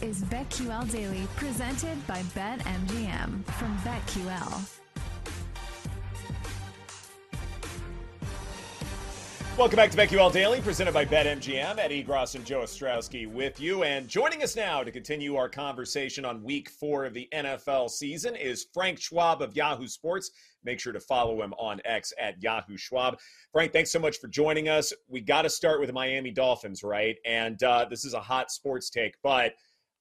Is BetQL Daily, presented by BetMGM from BetQL. Welcome back to BetQL Daily, presented by BetMGM. Eddie Gross and Joe Ostrowski with you. And joining us now to continue our conversation on week four of the NFL season is Frank Schwab of Yahoo Sports. Make sure to follow him on X at Yahoo Schwab. Frank, thanks so much for joining us. We got to start with the Miami Dolphins, right? And uh, this is a hot sports take, but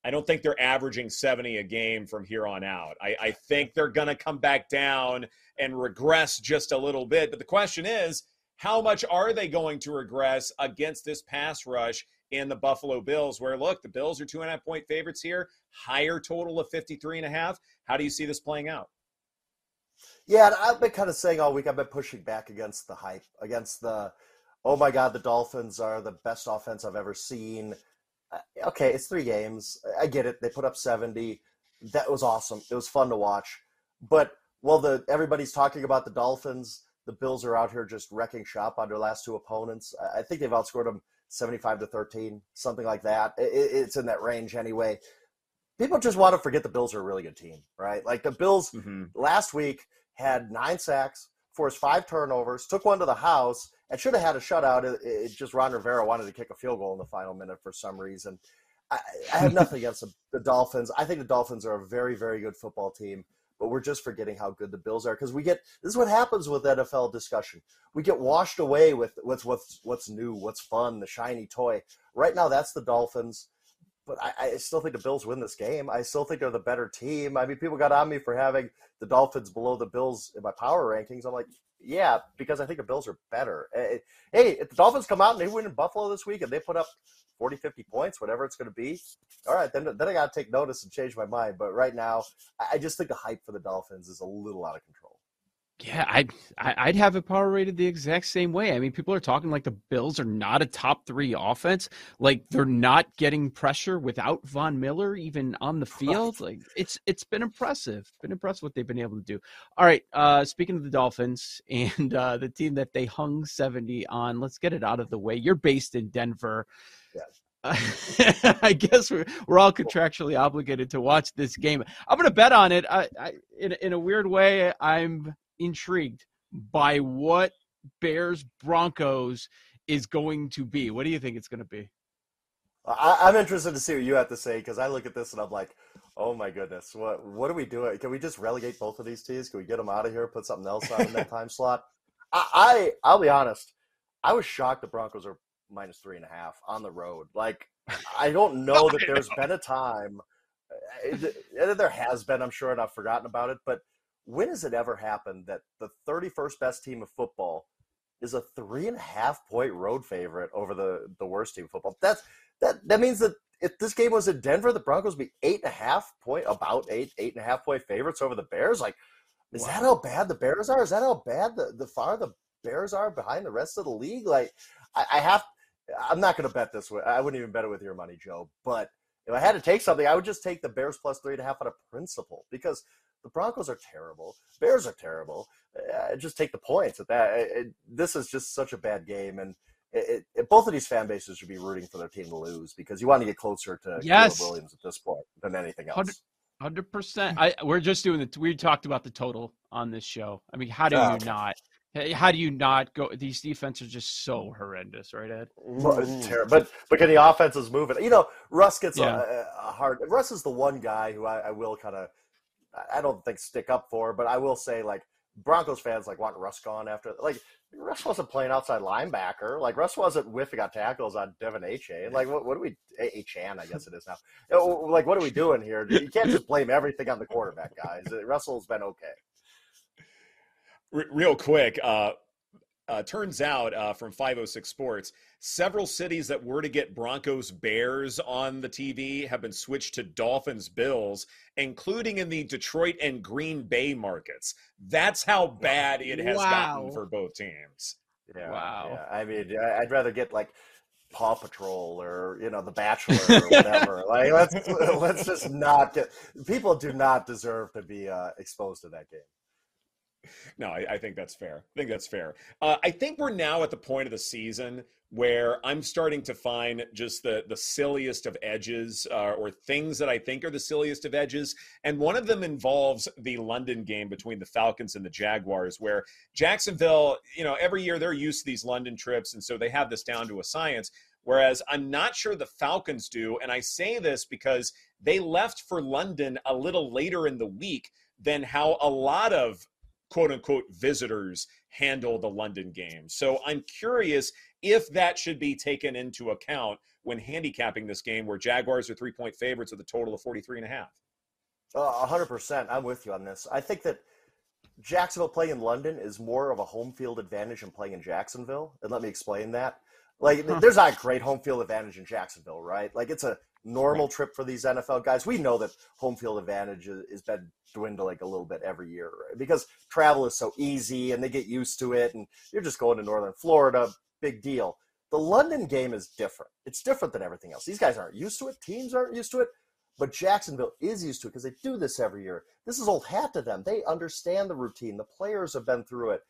I don't think they're averaging 70 a game from here on out. I, I think they're going to come back down and regress just a little bit. But the question is, how much are they going to regress against this pass rush in the Buffalo Bills? Where look, the Bills are two and a half point favorites here, higher total of 53 and a half. How do you see this playing out? Yeah, I've been kind of saying all week, I've been pushing back against the hype, against the, oh my God, the Dolphins are the best offense I've ever seen. Uh, okay, it's three games. I get it. They put up 70. That was awesome. It was fun to watch. But, well, the everybody's talking about the Dolphins the Bills are out here just wrecking shop on their last two opponents. I think they've outscored them 75 to 13, something like that. it's in that range anyway. People just want to forget the Bills are a really good team, right? Like the Bills mm-hmm. last week had nine sacks, forced five turnovers, took one to the house, and should have had a shutout. It, it just Ron Rivera wanted to kick a field goal in the final minute for some reason. I, I have nothing against the, the Dolphins. I think the Dolphins are a very, very good football team but we're just forgetting how good the Bills are because we get this is what happens with NFL discussion. We get washed away with what's what's what's new, what's fun, the shiny toy. Right now, that's the Dolphins, but I, I still think the Bills win this game. I still think they're the better team. I mean, people got on me for having the Dolphins below the Bills in my power rankings. I'm like, yeah, because I think the Bills are better. Eh, eh, hey, if the Dolphins come out and they win in Buffalo this week and they put up 40, 50 points, whatever it's going to be, all right, then, then I got to take notice and change my mind. But right now, I just think the hype for the Dolphins is a little out of control. Yeah, I'd I'd have it power rated the exact same way. I mean, people are talking like the Bills are not a top three offense, like they're not getting pressure without Von Miller even on the field. Like it's it's been impressive, been impressive what they've been able to do. All right, uh, speaking of the Dolphins and uh, the team that they hung seventy on, let's get it out of the way. You're based in Denver. Yes. I guess we're, we're all contractually obligated to watch this game. I'm going to bet on it. I, I, in, in a weird way, I'm intrigued by what Bears Broncos is going to be. What do you think it's going to be? I, am interested to see what you have to say because I look at this and I'm like, oh my goodness, what what are we doing? Can we just relegate both of these teams? Can we get them out of here? Put something else on in that time slot? I, I I'll be honest, I was shocked the Broncos are minus three and a half on the road. Like I don't know that there's been a time. Eh, there has been, I'm sure, and I've forgotten about it, but when has it ever happened that the 31st best team of football is a three and a half point road favorite over the the worst team of football? That's that that means that if this game was in Denver, the Broncos would be eight and a half point about eight eight and a half point favorites over the Bears. Like, is wow. that how bad the Bears are? Is that how bad the the far the Bears are behind the rest of the league? Like, I, I have. I'm not going to bet this way. I wouldn't even bet it with your money, Joe. But if I had to take something, I would just take the Bears plus three and a half out of principle because the Broncos are terrible. Bears are terrible. Uh, just take the points at that. It, it, this is just such a bad game, and it, both of these fan bases should be rooting for their team to lose because you want to get closer to yes. Caleb Williams at this point than anything else. Hundred percent. I we're just doing the. We talked about the total on this show. I mean, how do you not? How do you not go? These defenses are just so horrendous, right, Ed? Terrible. But but can the offenses move it? You know, Russ gets yeah. a, a, hard. Russ is the one guy who I, I will kind of. I don't think stick up for, but I will say like Broncos fans like want Russ gone after like Russ wasn't playing outside linebacker. Like Russ wasn't whiffing on tackles on De'Von Achane. Like what, what do we Achane? I guess it is now. Like what are we doing here? You can't just blame everything on the quarterback, guys. Russell's been okay. Real quick, uh, uh, turns out uh, from 506 Sports, several cities that were to get Broncos Bears on the TV have been switched to Dolphins Bills, including in the Detroit and Green Bay markets. That's how bad it has wow. gotten for both teams. Yeah, wow. Yeah. I mean, I'd rather get like Paw Patrol or you know The Bachelor or whatever. like let's let's just not get. People do not deserve to be uh, exposed to that game no, I, I, think that's fair. I think that's fair. Uh, I think we're now at the point of the season where I'm starting to find just the the silliest of edges uh, or things that I think are the silliest of edges, and one of them involves the London game between the Falcons and the Jaguars, where Jacksonville, you know, every year they're used to these London trips, and so they have this down to a science. Whereas I'm not sure the Falcons do, and I say this because they left for London a little later in the week than how a lot of quote unquote visitors handle the London game. So I'm curious if that should be taken into account when handicapping this game where Jaguars are three point favorites with a total of 43 and a half. Uh, 100%. I'm with you on this. I think that Jacksonville playing in London is more of a home field advantage than playing in Jacksonville. And let me explain that. Like, there's not a great home field advantage in Jacksonville, right? Like, it's a normal trip for these NFL guys. We know that home field advantage has been dwindling a little bit every year right? because travel is so easy and they get used to it. And you're just going to Northern Florida, big deal. The London game is different. It's different than everything else. These guys aren't used to it. Teams aren't used to it. But Jacksonville is used to it because they do this every year. This is old hat to them. They understand the routine. The players have been through it.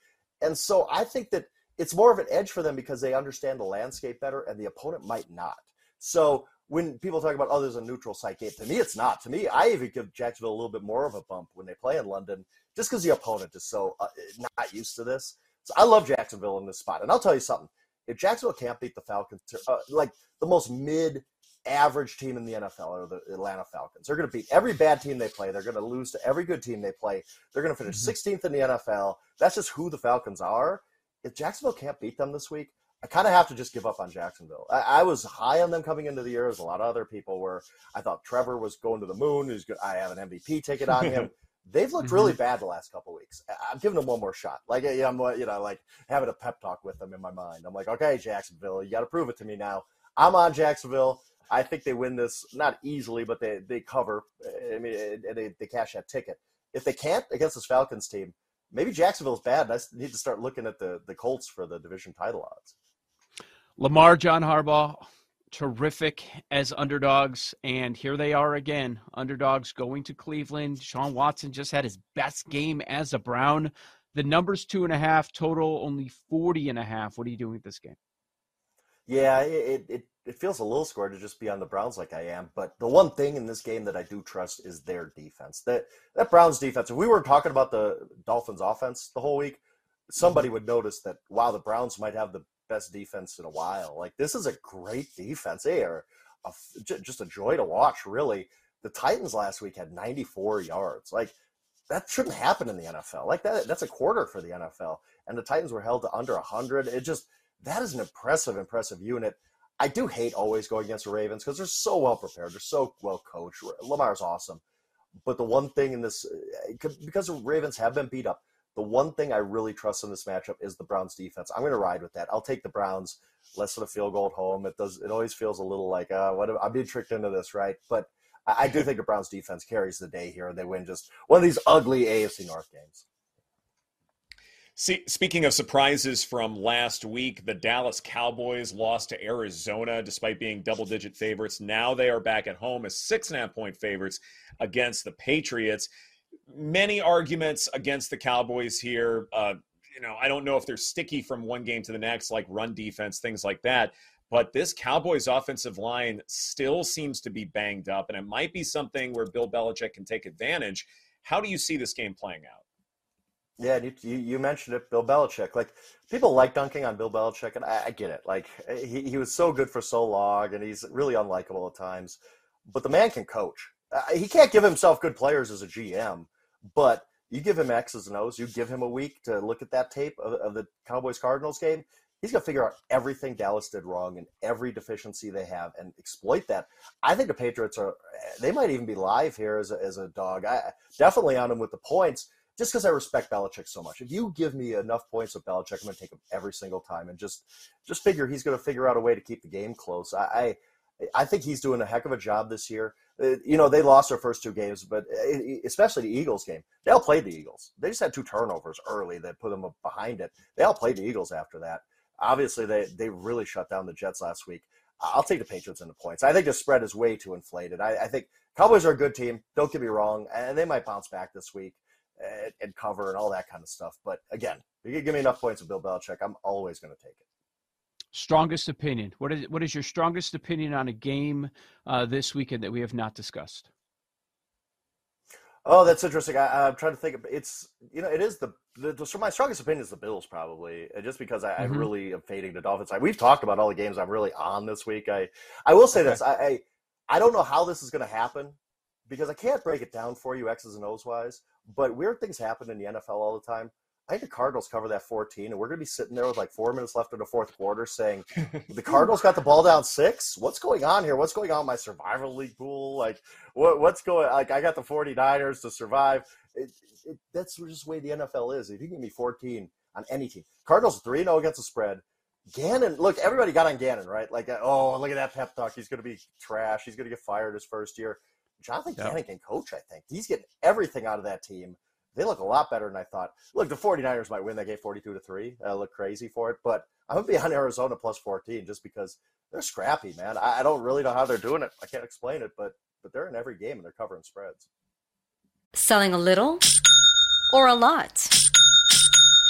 And so I think that it's more of an edge for them because they understand the landscape better and the opponent might not. So when people talk about, oh, there's a neutral site game, to me, it's not. To me, I even give Jacksonville a little bit more of a bump when they play in London, just because the opponent is so uh, not used to this. So I love Jacksonville in this spot. And I'll tell you something if Jacksonville can't beat the Falcons, uh, like the most mid average team in the NFL are the Atlanta Falcons. They're going to beat every bad team they play. They're going to lose to every good team they play. They're going to finish 16th mm-hmm. in the NFL. That's just who the Falcons are. If Jacksonville can't beat them this week, I kind of have to just give up on Jacksonville. I, I, was high on them coming into the year, as a lot of other people were. I thought Trevor was going to the moon. He's good. I have an MVP ticket on him. They've looked really mm-hmm. bad the last couple weeks. I'm giving them one more shot. Like I'm, you know, like having a pep talk with them in my mind. I'm like, okay, Jacksonville, you got to prove it to me now. I'm on Jacksonville. I think they win this not easily, but they they cover. I mean, they they cash that ticket. If they can't against this Falcons team, maybe Jacksonville's bad. I need to start looking at the the Colts for the division title odds. Lamar, John Harbaugh, terrific as underdogs. And here they are again, underdogs going to Cleveland. Sean Watson just had his best game as a Brown. The number's two and a half, total only 40 and a half. What are you doing with this game? Yeah, it, it, it feels a little square to just be on the Browns like I am. But the one thing in this game that I do trust is their defense. That that Browns defense. If we were talking about the Dolphins offense the whole week, somebody mm-hmm. would notice that wow, the Browns might have the best defense in a while. Like this is a great defense. They are a, just a joy to watch. Really, the Titans last week had 94 yards. Like that shouldn't happen in the NFL. Like that, that's a quarter for the NFL. And the Titans were held to under 100. It just that is an impressive, impressive unit. I do hate always going against the Ravens because they're so well prepared. They're so well coached. Lamar's awesome. But the one thing in this, eh, because the Ravens have been beat up, the one thing I really trust in this matchup is the Browns defense. I'm going to ride with that. I'll take the Browns less than a field goal at home. It does. It always feels a little like uh, what I'm being tricked into this, right? But I, I do think the Browns defense carries the day here. And they win just one of these ugly AFC North games. See, speaking of surprises from last week, the Dallas Cowboys lost to Arizona despite being double digit favorites. Now they are back at home as six and a half point favorites against the Patriots. Many arguments against the Cowboys here. Uh, you know, I don't know if they're sticky from one game to the next, like run defense, things like that. But this Cowboys offensive line still seems to be banged up, and it might be something where Bill Belichick can take advantage. How do you see this game playing out? Yeah, you, you mentioned it, Bill Belichick. Like people like dunking on Bill Belichick, and I, I get it. Like he, he was so good for so long, and he's really unlikable at times. But the man can coach. Uh, he can't give himself good players as a GM, but you give him X's and O's. You give him a week to look at that tape of, of the Cowboys Cardinals game. He's going to figure out everything Dallas did wrong and every deficiency they have and exploit that. I think the Patriots are, they might even be live here as a, as a dog. I definitely on them with the points just because I respect Belichick so much. If you give me enough points with Belichick, I'm going to take him every single time and just just figure he's going to figure out a way to keep the game close. I I, I think he's doing a heck of a job this year. Uh, you know, they lost their first two games, but uh, especially the Eagles game, they all played the Eagles. They just had two turnovers early that put them behind it. They all played the Eagles after that. Obviously, they they really shut down the Jets last week. I'll take the Patriots in the points. I think the spread is way too inflated. I, I think Cowboys are a good team. Don't get me wrong, and they might bounce back this week and, and cover and all that kind of stuff. But again, if you give me enough points with Bill Belichick, I'm always going to take it. Strongest opinion. What is what is your strongest opinion on a game uh, this weekend that we have not discussed? Oh, that's interesting. I, am trying to think. Of, it's you know, it is the, the, the my strongest opinion is the Bills probably, just because I, mm-hmm. I, really am fading the Dolphins. I, we've talked about all the games I'm really on this week. I I will say okay. this. I, I I don't know how this is going to happen because I can't break it down for you X's and O's wise. But weird things happen in the NFL all the time. I think the Cardinals cover that 14, and we're going to be sitting there with like four minutes left in the fourth quarter saying, the Cardinals got the ball down six? What's going on here? What's going on in my survival league pool? Like, what, what's going Like, I got the 49ers to survive. It, it, that's just the way the NFL is. If you give me 14 on any team, Cardinals 3 0 against the spread. Gannon, look, everybody got on Gannon, right? Like, oh, look at that pep talk. He's going to be trash. He's going to get fired his first year. Jonathan yep. Gannon can coach, I think. He's getting everything out of that team. They look a lot better than I thought. Look, the 49ers might win that game 42 to 3. I look crazy for it, but I'm going to be on Arizona plus 14 just because they're scrappy, man. I, I don't really know how they're doing it. I can't explain it, but but they're in every game and they're covering spreads. Selling a little or a lot?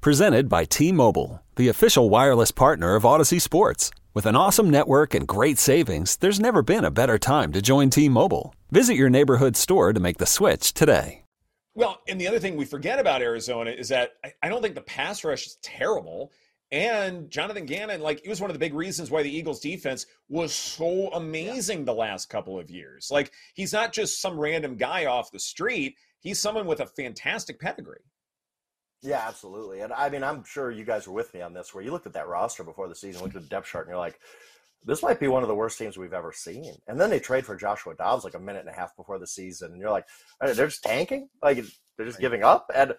Presented by T-Mobile, the official wireless partner of Odyssey Sports. With an awesome network and great savings, there's never been a better time to join T-Mobile. Visit your neighborhood store to make the switch today. Well, and the other thing we forget about Arizona is that I, I don't think the pass rush is terrible. And Jonathan Gannon, like, it was one of the big reasons why the Eagles defense was so amazing the last couple of years. Like, he's not just some random guy off the street, he's someone with a fantastic pedigree. Yeah, absolutely. And I mean, I'm sure you guys were with me on this, where you looked at that roster before the season, looked at the depth chart, and you're like, this might be one of the worst teams we've ever seen. And then they trade for Joshua Dobbs like a minute and a half before the season, and you're like, they're just tanking, like they're just giving up. And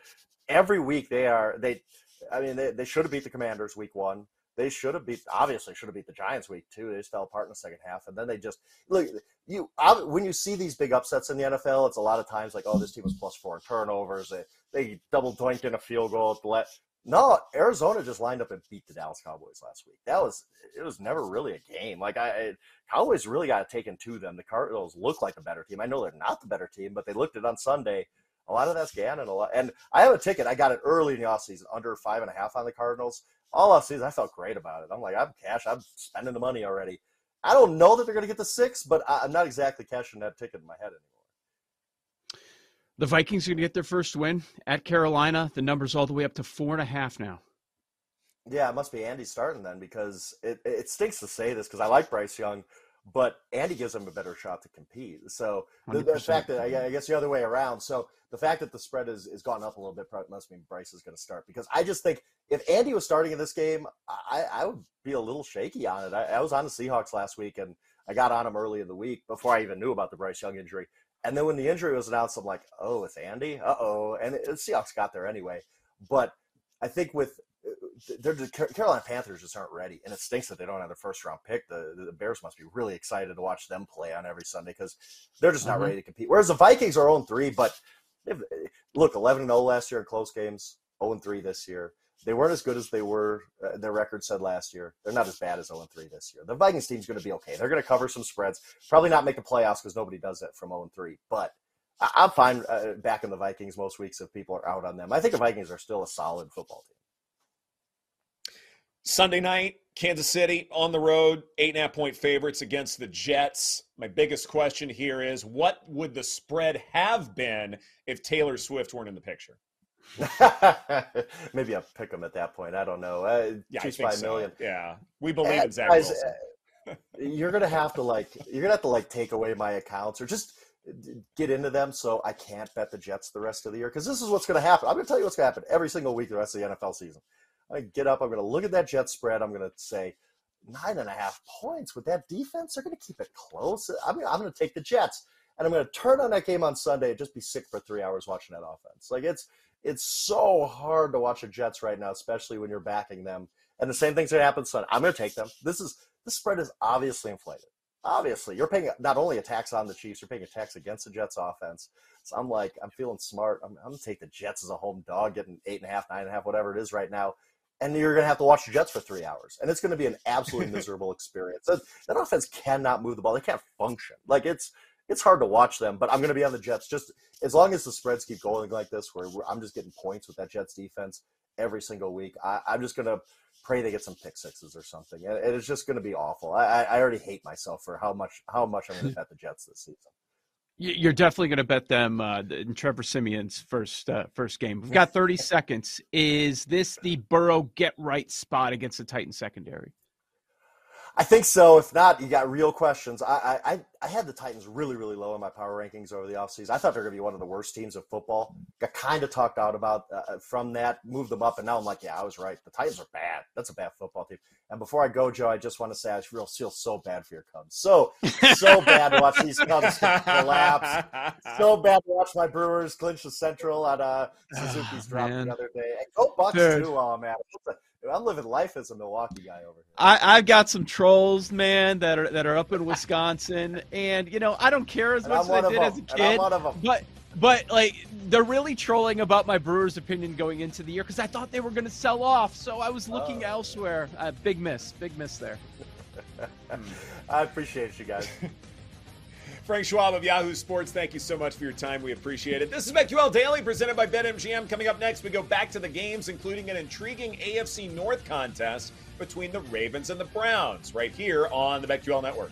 every week they are they, I mean, they, they should have beat the Commanders week one. They should have beat, obviously, should have beat the Giants week two. They just fell apart in the second half, and then they just look. You when you see these big upsets in the NFL, it's a lot of times like, oh, this team was plus four in turnovers. They they double doinked in a field goal. Let no, Arizona just lined up and beat the Dallas Cowboys last week. That was it was never really a game. Like I Cowboys really got taken to them. The Cardinals look like a better team. I know they're not the better team, but they looked it on Sunday. A lot of that's Gannon. A lot, and I have a ticket. I got it early in the offseason, under five and a half on the Cardinals. All offseason, I felt great about it. I'm like, I'm cash. I'm spending the money already. I don't know that they're going to get the six, but I'm not exactly cashing that ticket in my head anymore. The Vikings are going to get their first win at Carolina. The number's all the way up to four and a half now. Yeah, it must be Andy starting then because it, it stinks to say this because I like Bryce Young, but Andy gives him a better shot to compete. So the, the, fact that I, I guess the other way around. So the fact that the spread is, is gone up a little bit must mean Bryce is going to start because I just think if Andy was starting in this game, I, I would be a little shaky on it. I, I was on the Seahawks last week and I got on him early in the week before I even knew about the Bryce Young injury. And then when the injury was announced, I'm like, oh, it's Andy. Uh oh. And the Seahawks got there anyway. But I think with the Carolina Panthers just aren't ready, and it stinks that they don't have their first round pick. The, the Bears must be really excited to watch them play on every Sunday because they're just not mm-hmm. ready to compete. Whereas the Vikings are 0 3, but look, 11 0 last year in close games, 0 3 this year. They weren't as good as they were, uh, their record said last year. They're not as bad as 0 3 this year. The Vikings team's going to be okay. They're going to cover some spreads, probably not make the playoffs because nobody does that from 0 3. But I- I'm fine uh, backing the Vikings most weeks if people are out on them. I think the Vikings are still a solid football team. Sunday night, Kansas City on the road, eight and a half point favorites against the Jets. My biggest question here is what would the spread have been if Taylor Swift weren't in the picture? Maybe I'll pick them at that point. I don't know. Uh, yeah, I think so. Million. Yeah, we believe and, in Zach guys, Wilson. You're gonna have to like you're gonna have to like take away my accounts or just get into them so I can't bet the Jets the rest of the year because this is what's gonna happen. I'm gonna tell you what's gonna happen every single week the rest of the NFL season. I get up, I'm gonna look at that Jet spread. I'm gonna say nine and a half points with that defense. They're gonna keep it close. I mean, I'm gonna take the Jets and I'm gonna turn on that game on Sunday and just be sick for three hours watching that offense. Like it's it's so hard to watch the Jets right now, especially when you're backing them. And the same thing's going to happen Sunday. I'm going to take them. This is this spread is obviously inflated. Obviously, you're paying not only a tax on the Chiefs, you're paying a tax against the Jets offense. So I'm like, I'm feeling smart. I'm, I'm going to take the Jets as a home dog, getting eight and a half, nine and a half, whatever it is right now. And you're going to have to watch the Jets for three hours, and it's going to be an absolutely miserable experience. That, that offense cannot move the ball; they can't function. Like it's it's hard to watch them, but I'm going to be on the Jets just as long as the spreads keep going like this, where I'm just getting points with that Jets defense every single week. I, am just going to pray they get some pick sixes or something, and it's just going to be awful. I, I already hate myself for how much how much I'm going to bet the Jets this season. You're definitely going to bet them uh, in Trevor Siemian's first uh, first game. We've got 30 seconds. Is this the Burrow get right spot against the Titan secondary? I think so. If not, you got real questions. I, I I had the Titans really really low in my power rankings over the offseason. I thought they were going to be one of the worst teams of football. Got kind of talked out about uh, from that, moved them up, and now I'm like, yeah, I was right. The Titans are bad. That's a bad football team. And before I go, Joe, I just want to say I feel feel so bad for your Cubs. So so bad to watch these Cubs collapse. So bad to watch my Brewers clinch the Central at uh, Suzuki's oh, drop man. the other day. And go Bucks Dude. too. Oh man, I'm living life as a Milwaukee guy over here. I, I've got some trolls, man, that are that are up in Wisconsin, and you know I don't care as And much I'm as I did of as a them. Kid. them. But but like they're really trolling about my Brewers opinion going into the year because I thought they were going to sell off, so I was looking Oh. elsewhere. Uh, big miss, big miss there. I appreciate you guys. Frank Schwab of Yahoo Sports, thank you so much for your time. We appreciate it. This is BetQL Daily presented by BetMGM. Coming up next, we go back to the games, including an intriguing AFC North contest between the Ravens and the Browns, right here on the BetQL Network.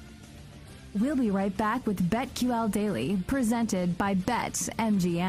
We'll be right back with BetQL Daily, presented by BetMGM.